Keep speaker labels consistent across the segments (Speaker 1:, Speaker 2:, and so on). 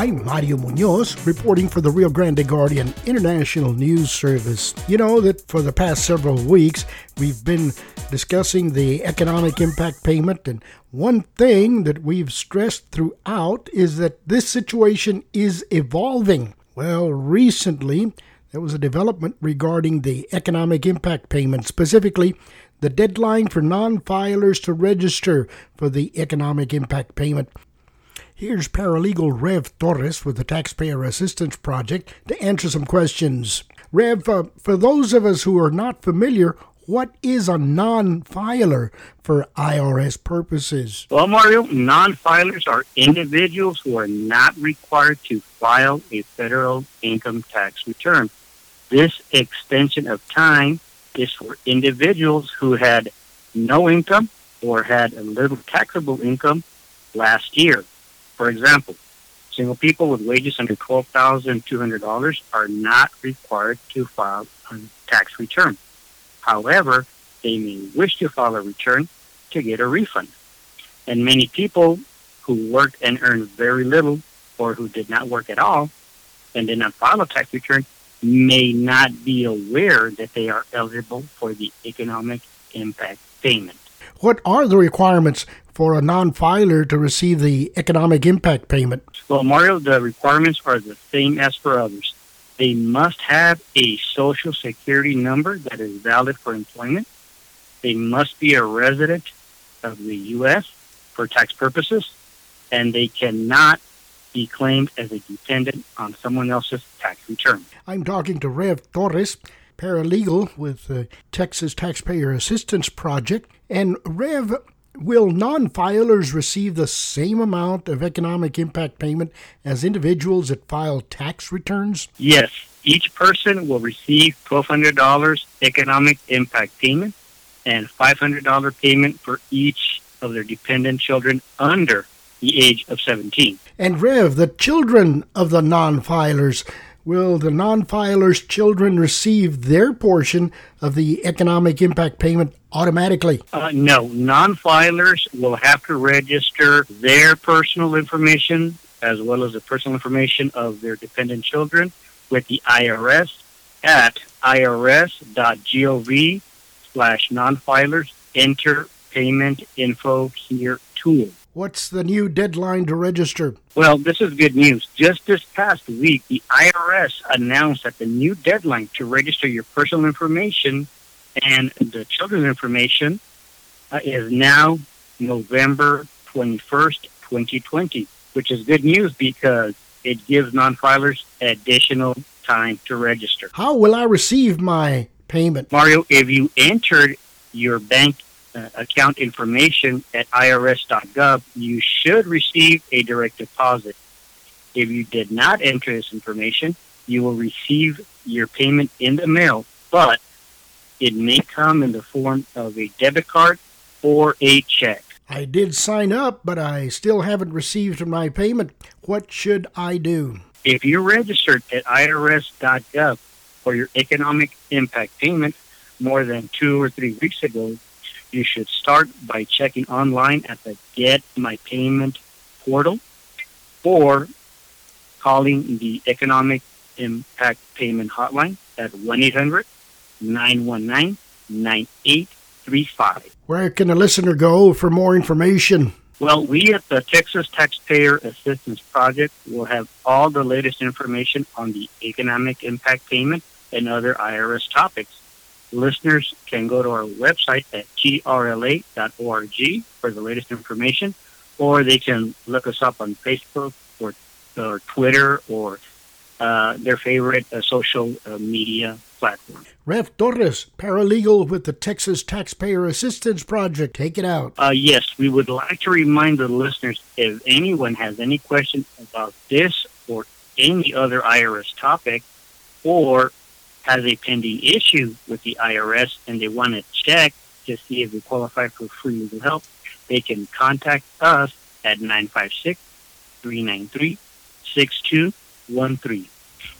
Speaker 1: I'm Mario Munoz, reporting for the Rio Grande Guardian International News Service. You know that for the past several weeks, we've been discussing the economic impact payment, and one thing that we've stressed throughout is that this situation is evolving. Well, recently, there was a development regarding the economic impact payment, specifically the deadline for non filers to register for the economic impact payment. Here's paralegal Rev Torres with the Taxpayer Assistance Project to answer some questions. Rev, uh, for those of us who are not familiar, what is a non filer for IRS purposes?
Speaker 2: Well, Mario, non filers are individuals who are not required to file a federal income tax return. This extension of time is for individuals who had no income or had a little taxable income last year. For example, single people with wages under $12,200 are not required to file a tax return. However, they may wish to file a return to get a refund. And many people who worked and earned very little or who did not work at all and did not file a tax return may not be aware that they are eligible for the economic impact payment.
Speaker 1: What are the requirements for a non filer to receive the economic impact payment?
Speaker 2: Well, Mario, the requirements are the same as for others. They must have a social security number that is valid for employment. They must be a resident of the U.S. for tax purposes, and they cannot be claimed as a dependent on someone else's tax return.
Speaker 1: I'm talking to Rev Torres, paralegal with the Texas Taxpayer Assistance Project. And Rev, will non filers receive the same amount of economic impact payment as individuals that file tax returns?
Speaker 2: Yes. Each person will receive $1,200 economic impact payment and $500 payment for each of their dependent children under the age of 17.
Speaker 1: And Rev, the children of the non filers, will the non filers' children receive their portion of the economic impact payment automatically?
Speaker 2: Uh, no. Non filers will have to register their personal information as well as the personal information of their dependent children with the IRS at irs.gov slash non-filers. Enter payment info here tool.
Speaker 1: What's the new deadline to register?
Speaker 2: Well, this is good news. Just this past week, the IRS announced that the new deadline to register your personal information and the children's information uh, is now November 21st, 2020, which is good news because it gives non-filers additional time to register.
Speaker 1: How will I receive my payment?
Speaker 2: Mario, if you entered your bank uh, account information at irs.gov, you should receive a direct deposit. If you did not enter this information, you will receive your payment in the mail, but it may come in the form of a debit card or a check.
Speaker 1: I did sign up, but I still haven't received my payment. What should I do?
Speaker 2: If you registered at irs.gov for your economic impact payment more than two or three weeks ago, you should start by checking online at the Get My Payment portal or calling the Economic Impact Payment Hotline at 1 800 919 9835.
Speaker 1: Where can a listener go for more information?
Speaker 2: Well, we at the Texas Taxpayer Assistance Project will have all the latest information on the economic impact payment and other IRS topics listeners can go to our website at trla.org for the latest information, or they can look us up on Facebook or, or Twitter or uh, their favorite uh, social uh, media platform.
Speaker 1: Rev Torres, paralegal with the Texas Taxpayer Assistance Project. Take it out.
Speaker 2: Uh, yes, we would like to remind the listeners if anyone has any questions about this or any other IRS topic, or has a pending issue with the IRS and they want to check to see if they qualify for free legal help, they can contact us at 956 393 6213.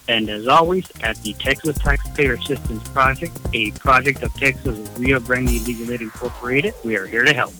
Speaker 2: And as always, at the Texas Taxpayer Assistance Project, a project of Texas Rio Grande Legal Aid Incorporated, we are here to help.